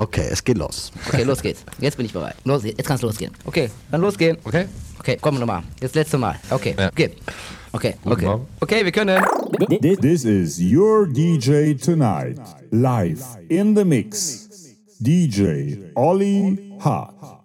Okay, es geht los. Okay, los geht's. Jetzt bin ich bereit. Los, jetzt kann's losgehen. Okay, dann losgehen. Okay. Okay, komm nochmal. Jetzt letzte Mal. Okay, ja. okay. Okay, okay. Okay, wir können. This is your DJ tonight. Live in the mix. DJ Olli Hart.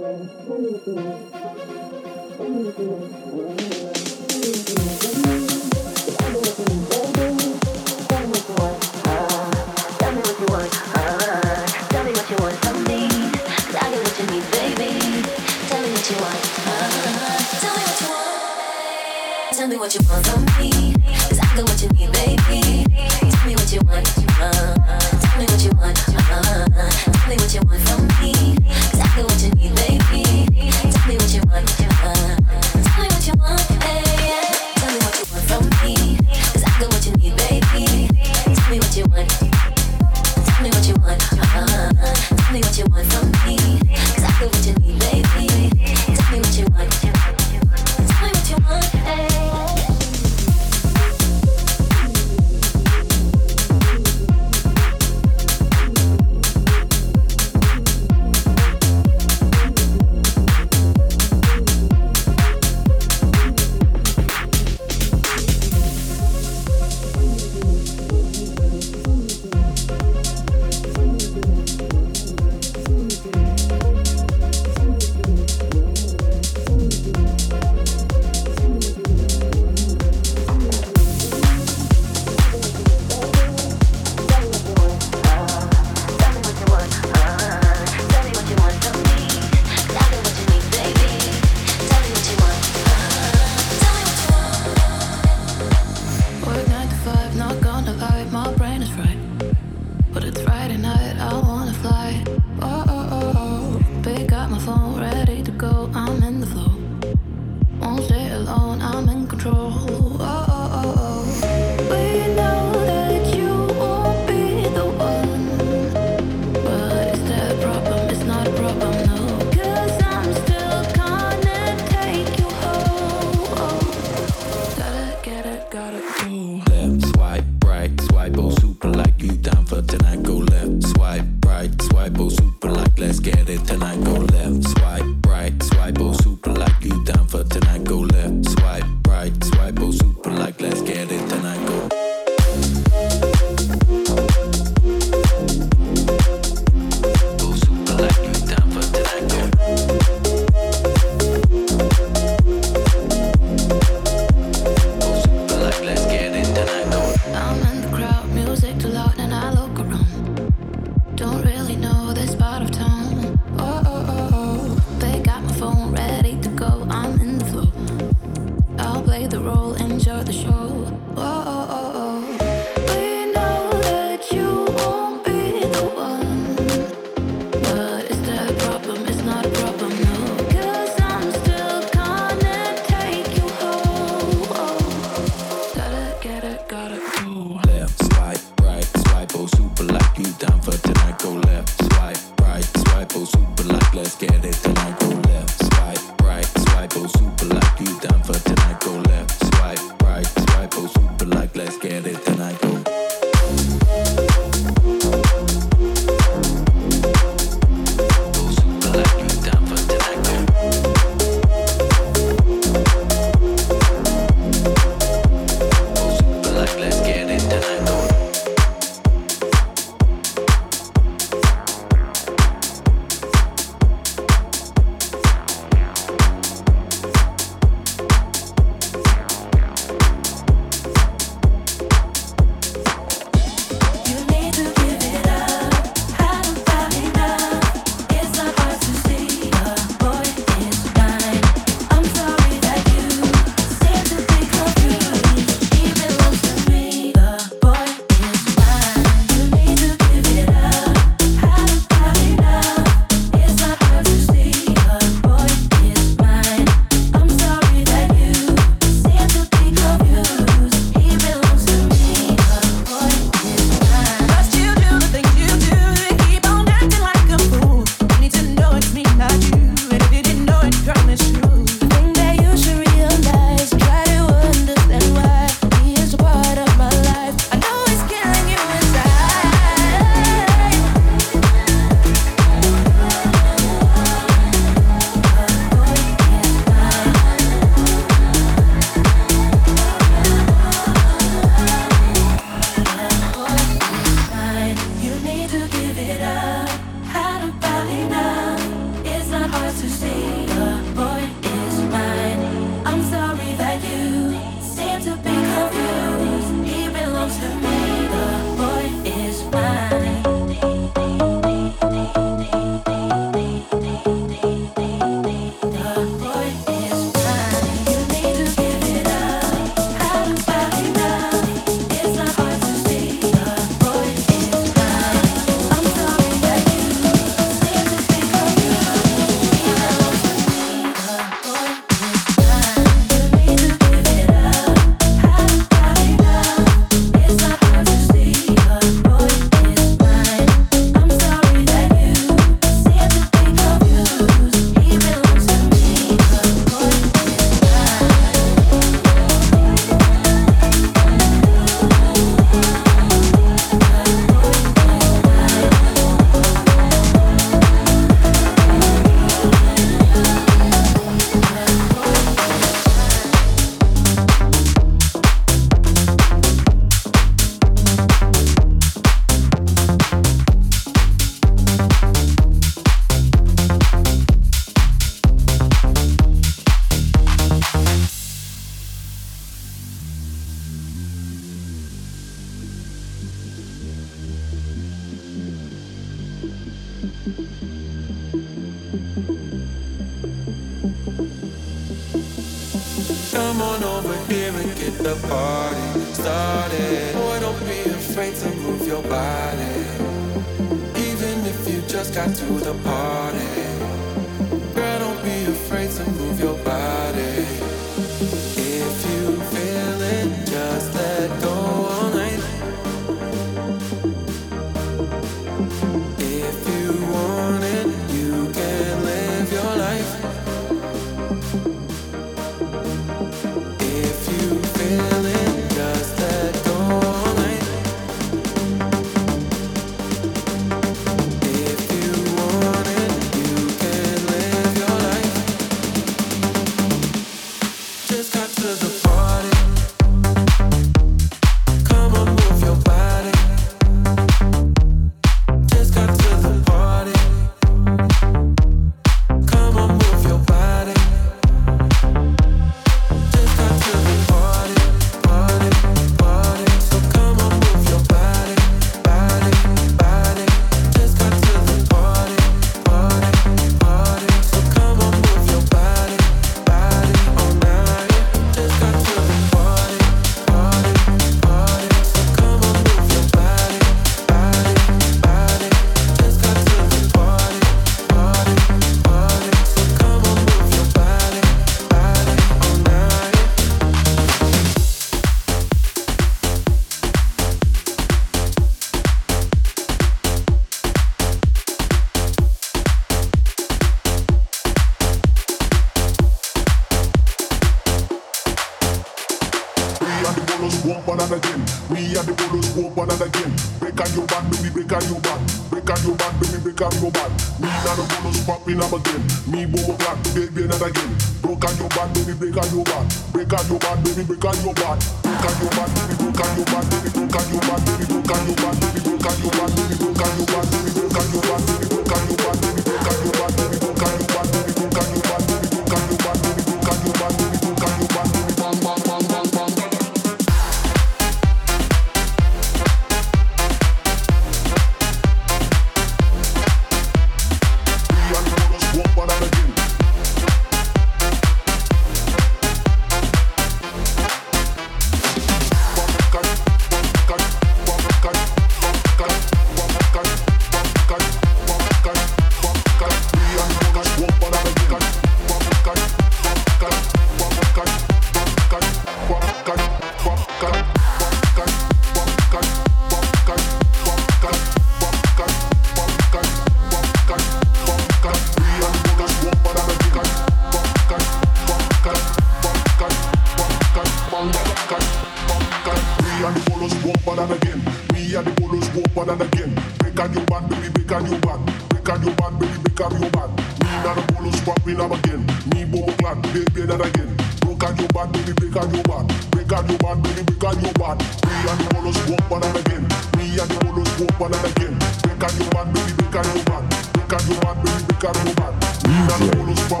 Thank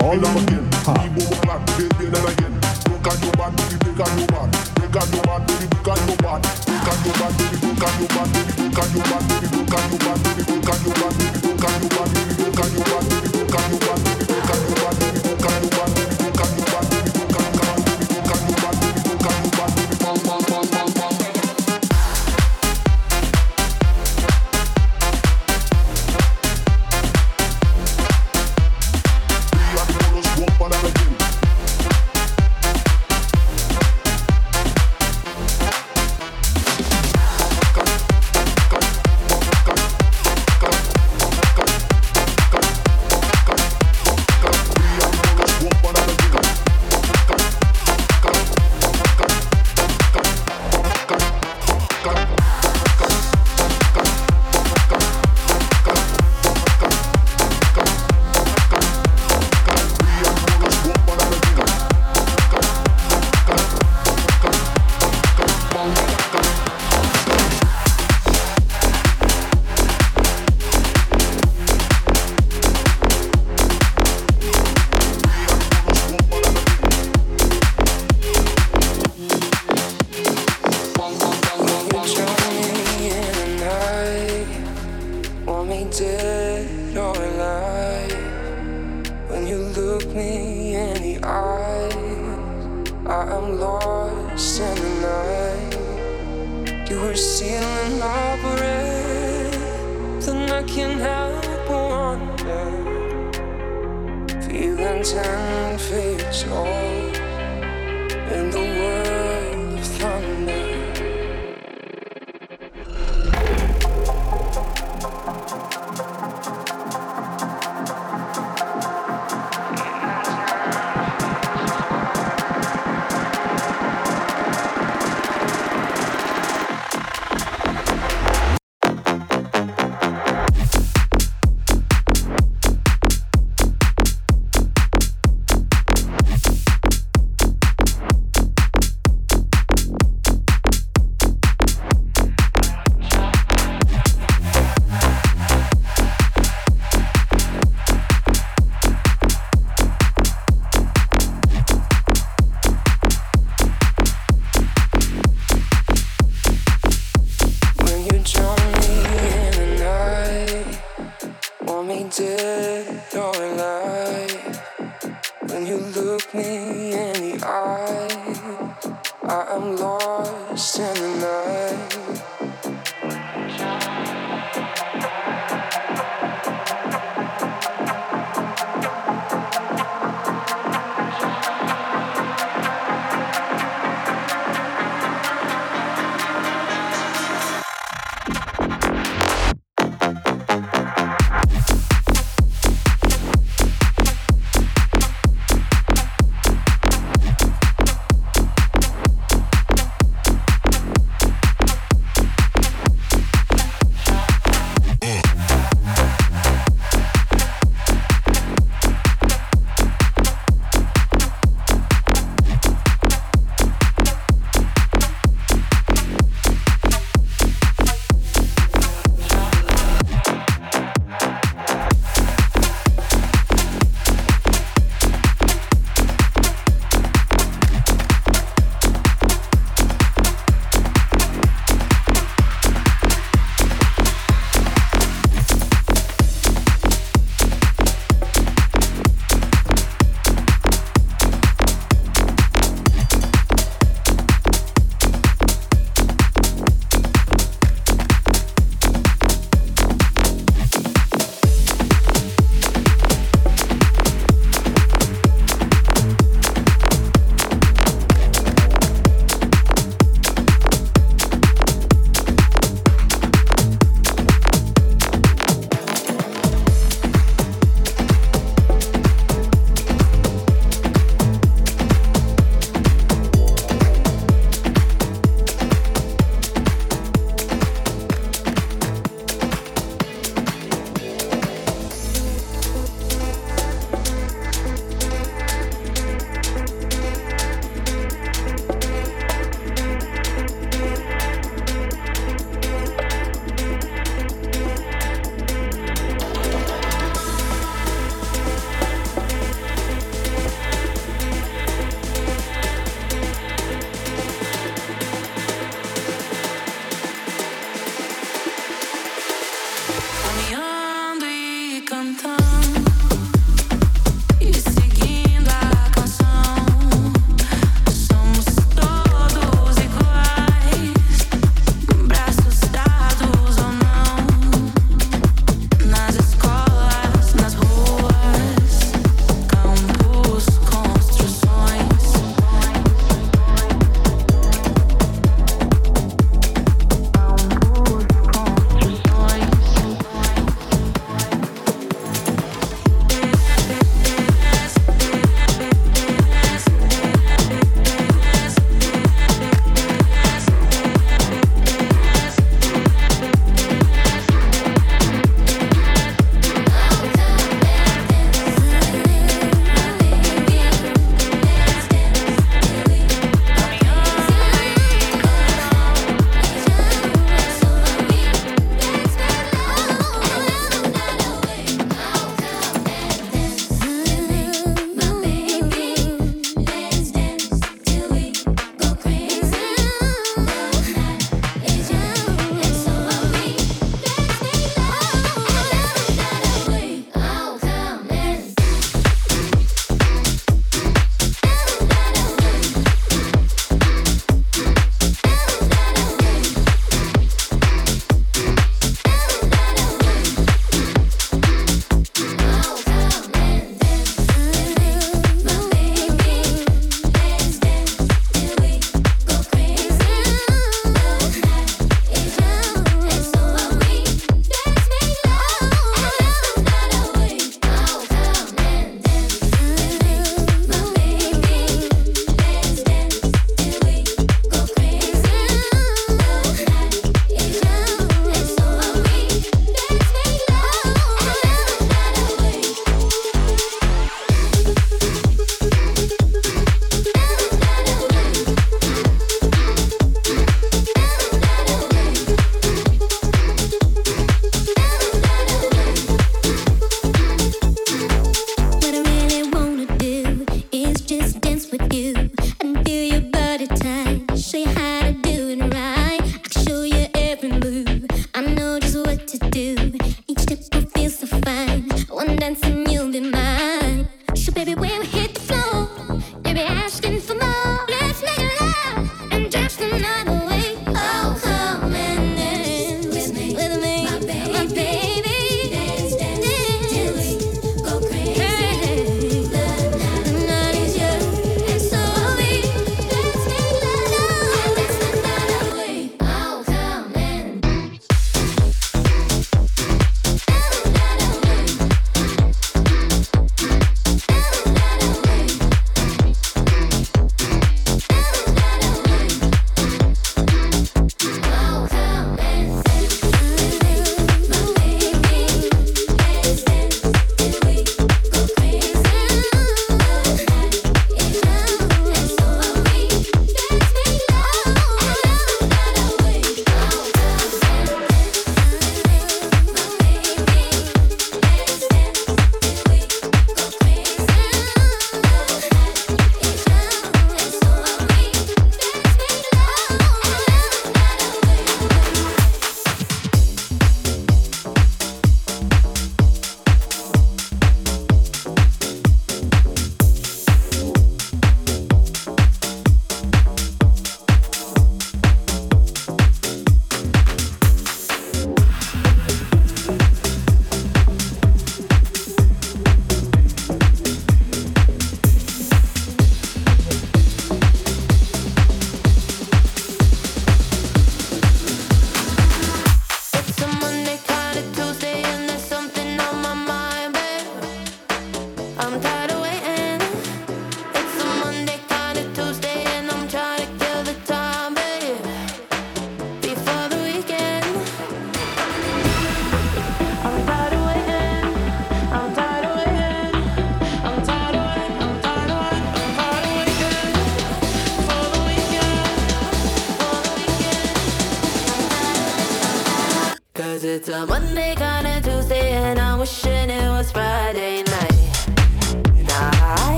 all.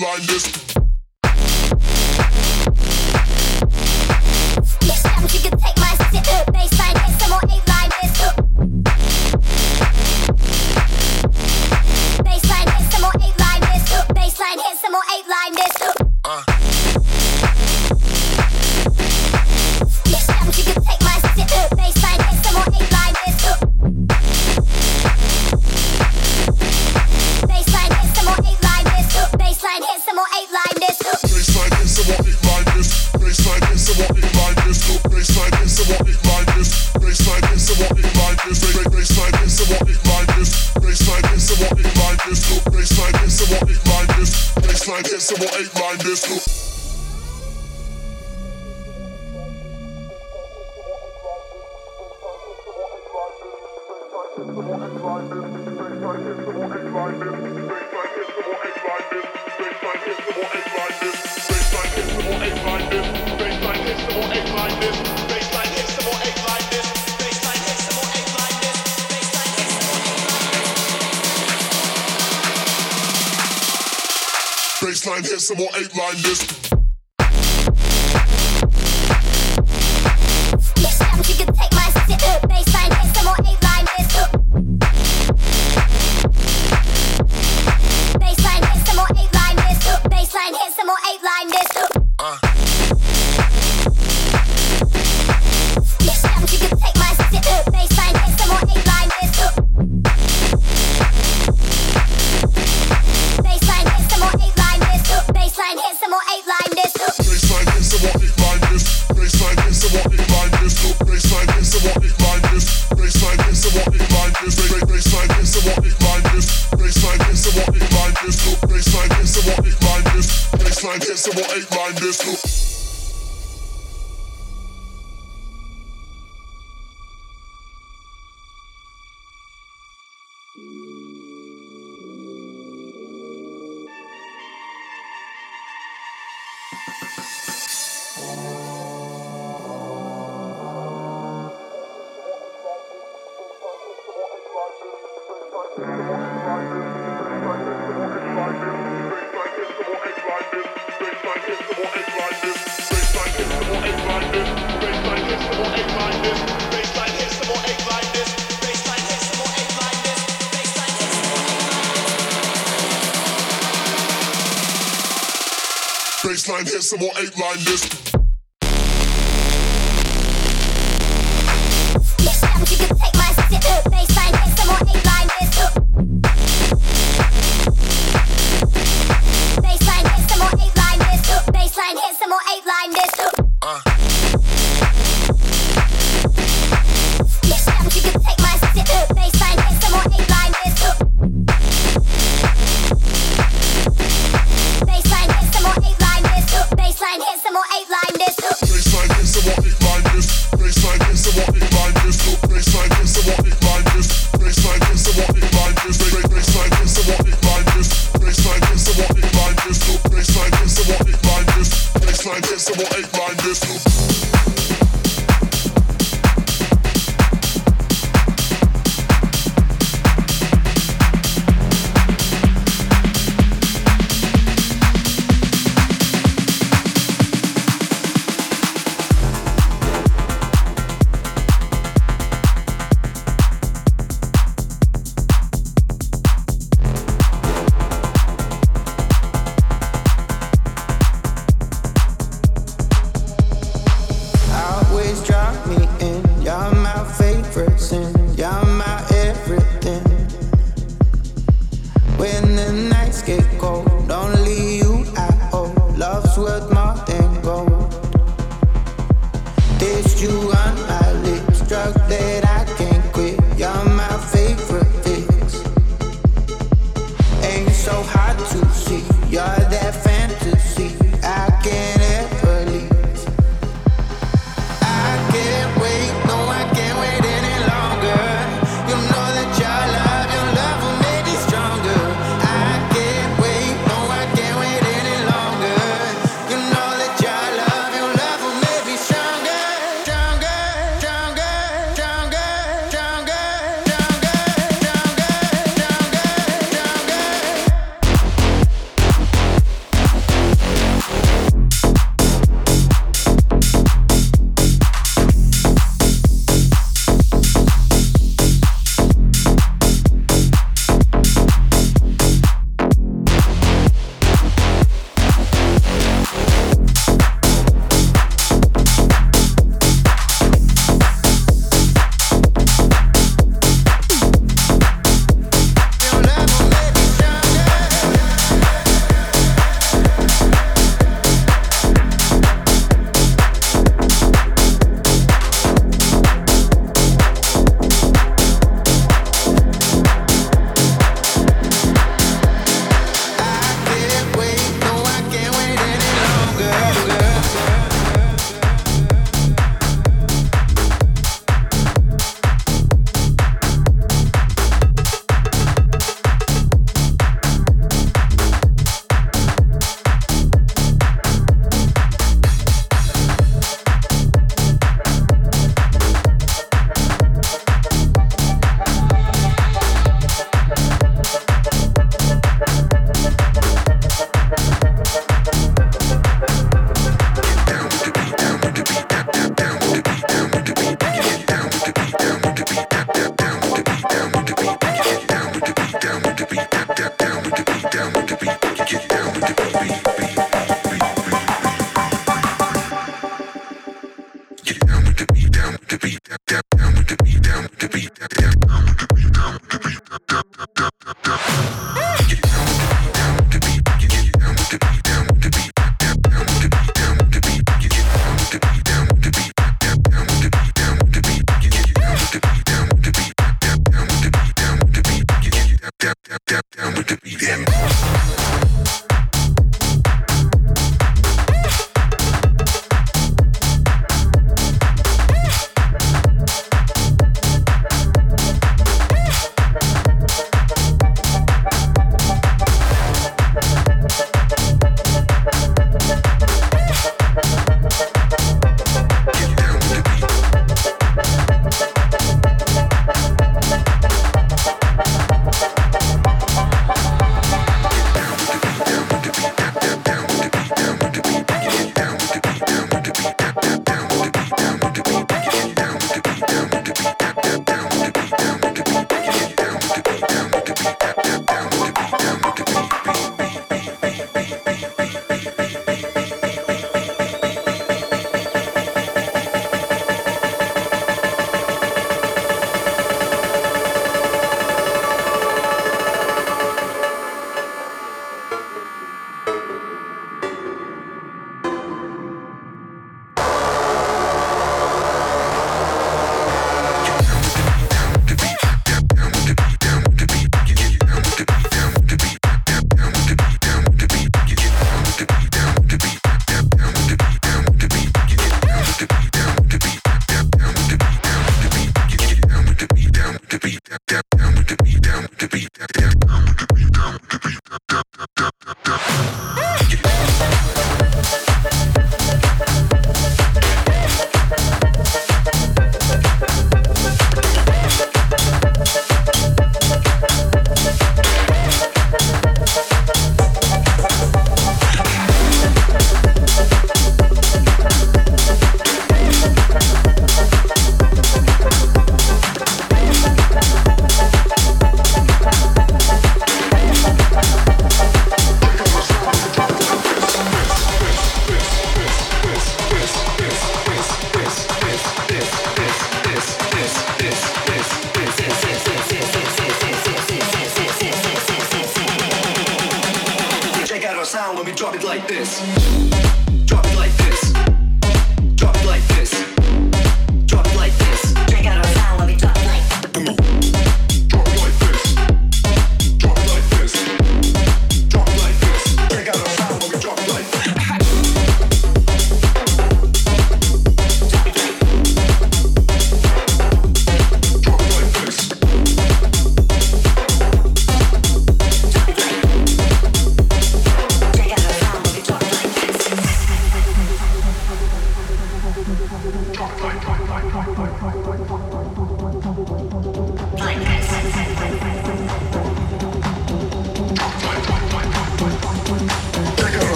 like this.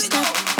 stop?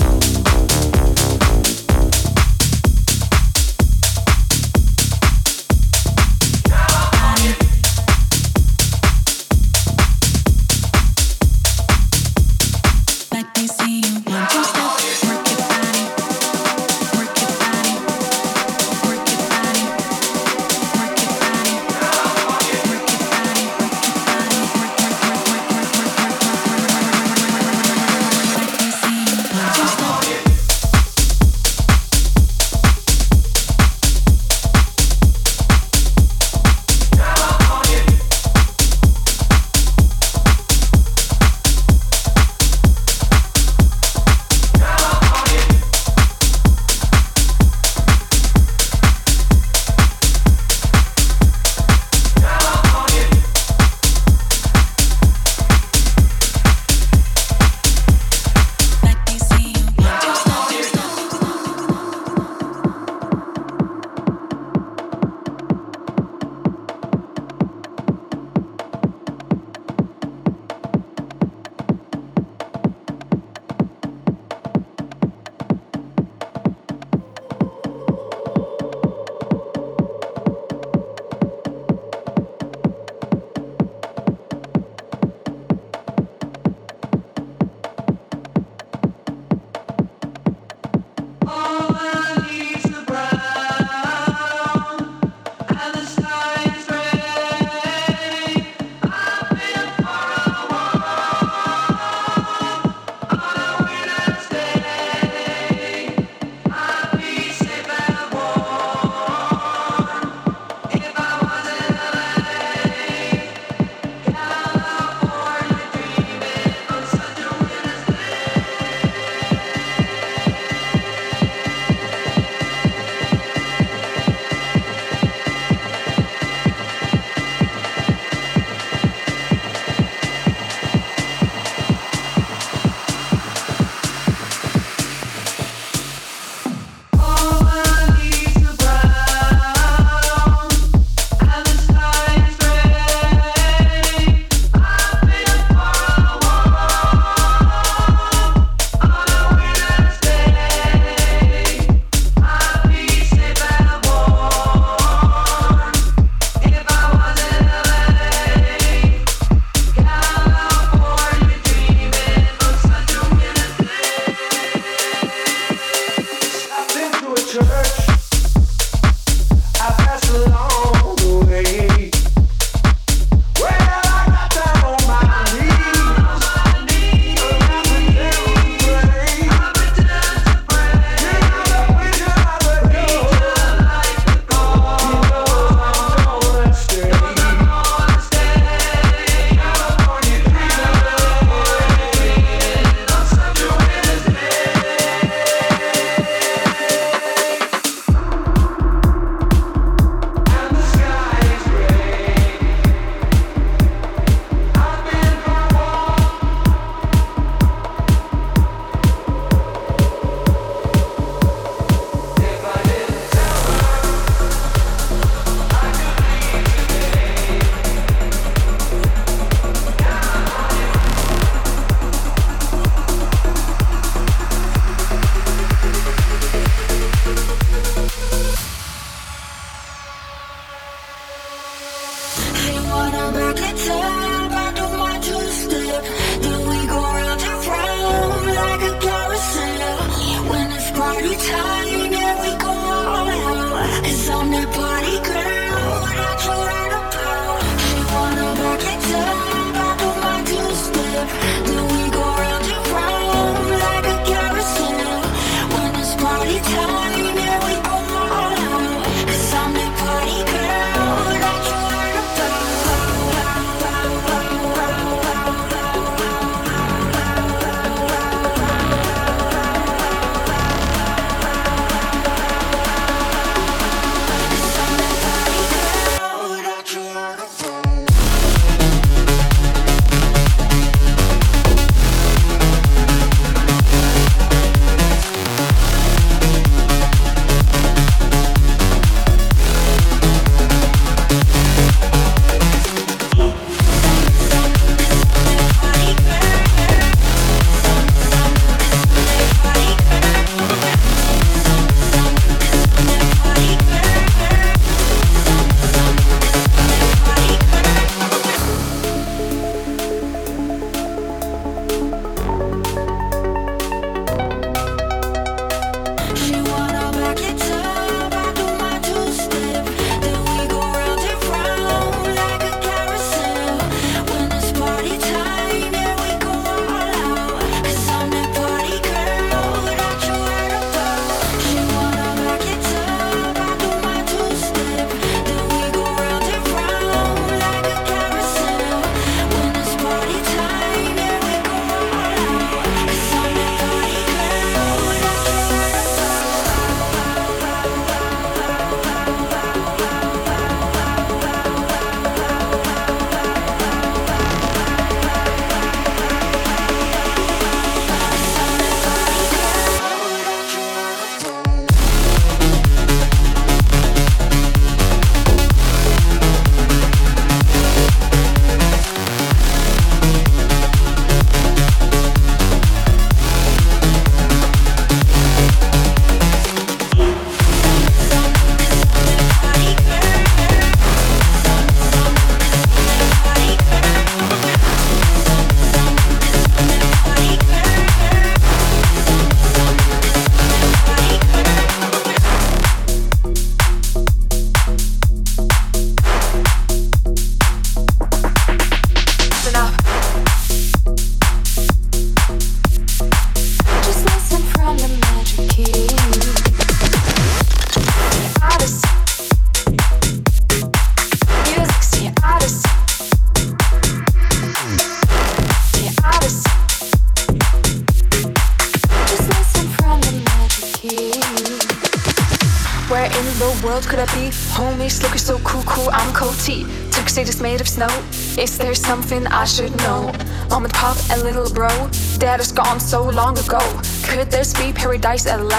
Paradise at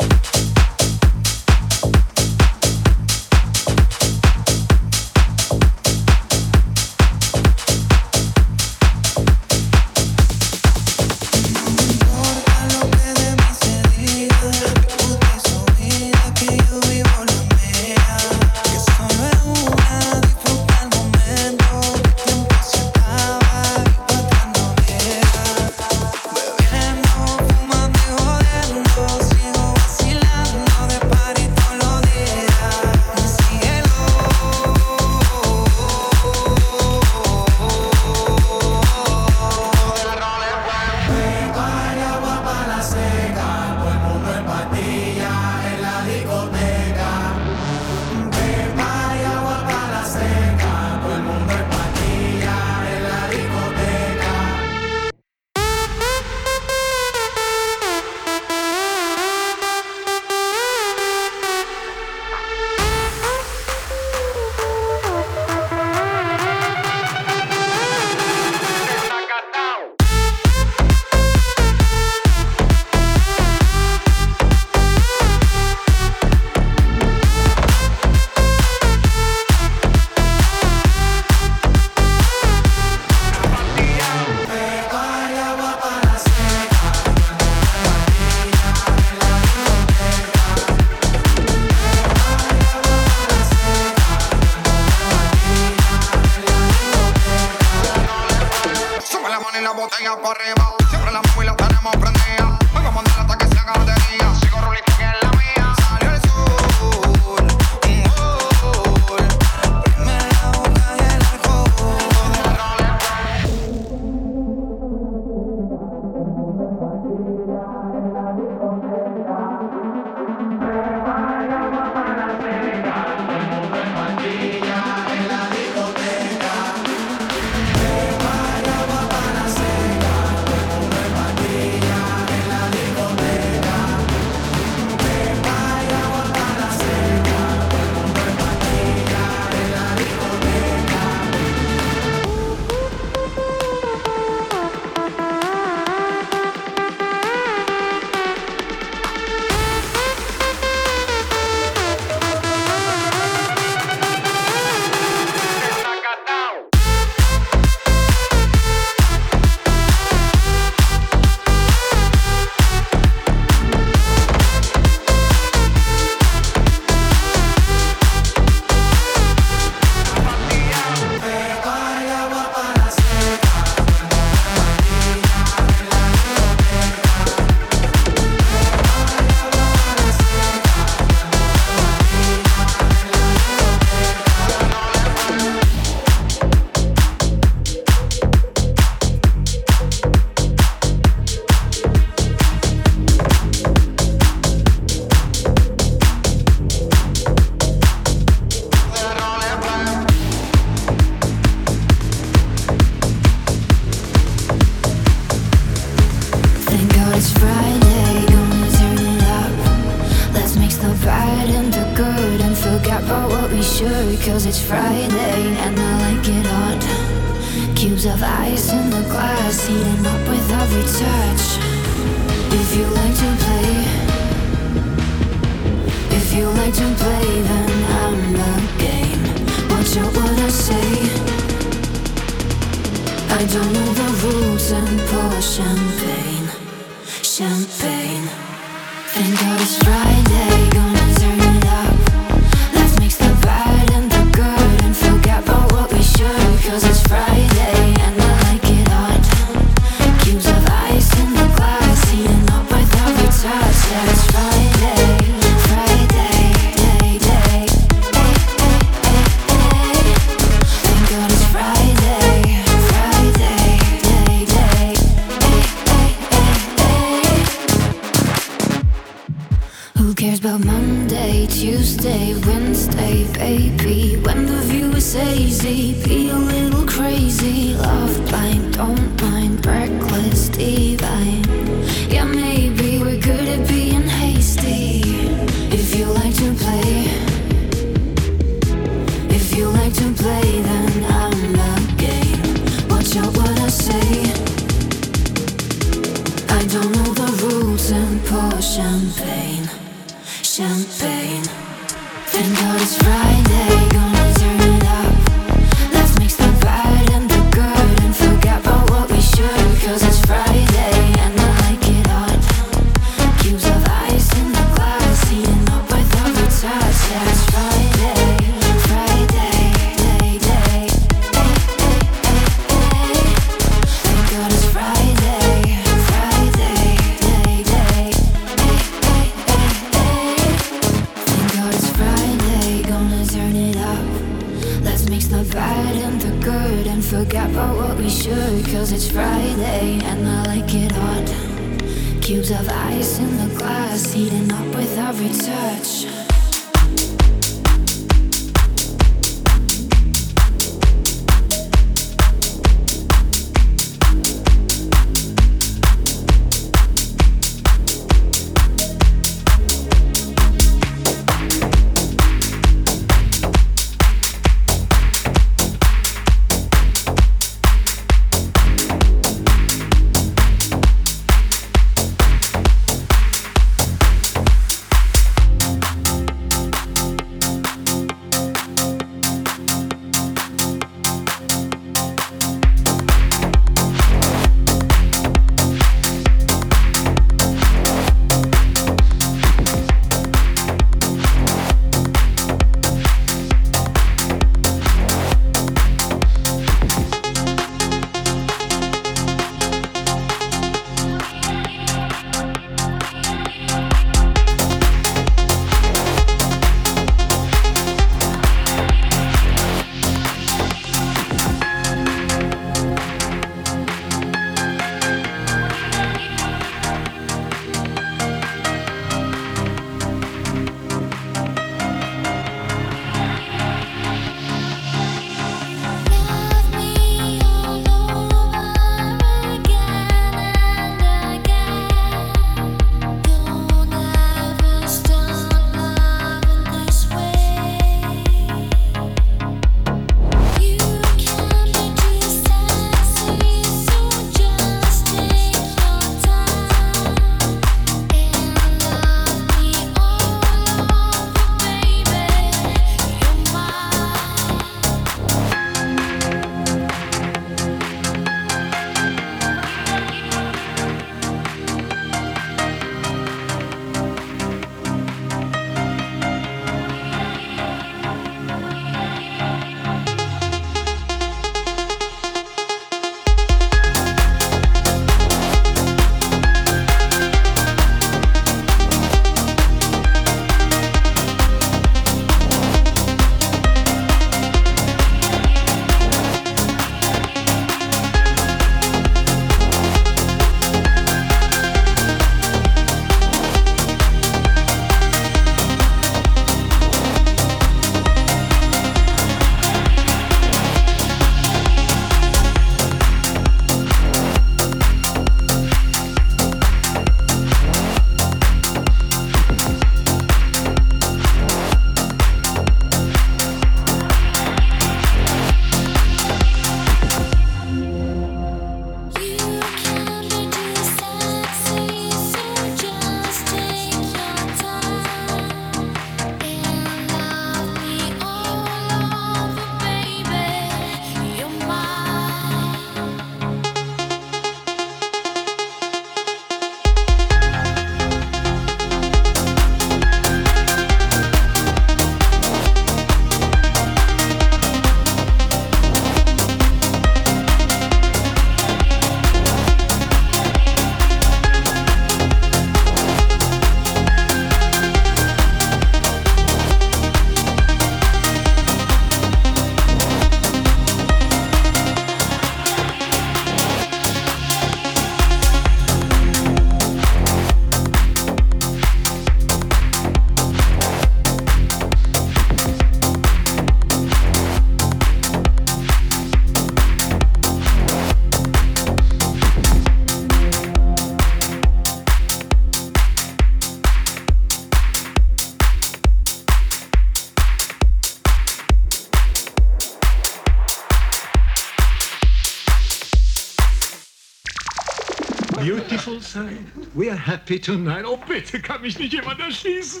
beautiful sight. We are happy tonight. Oh, bitte, kann mich nicht jemand erschießen?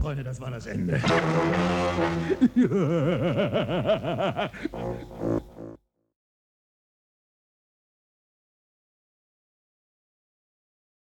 Freunde, das war das Ende.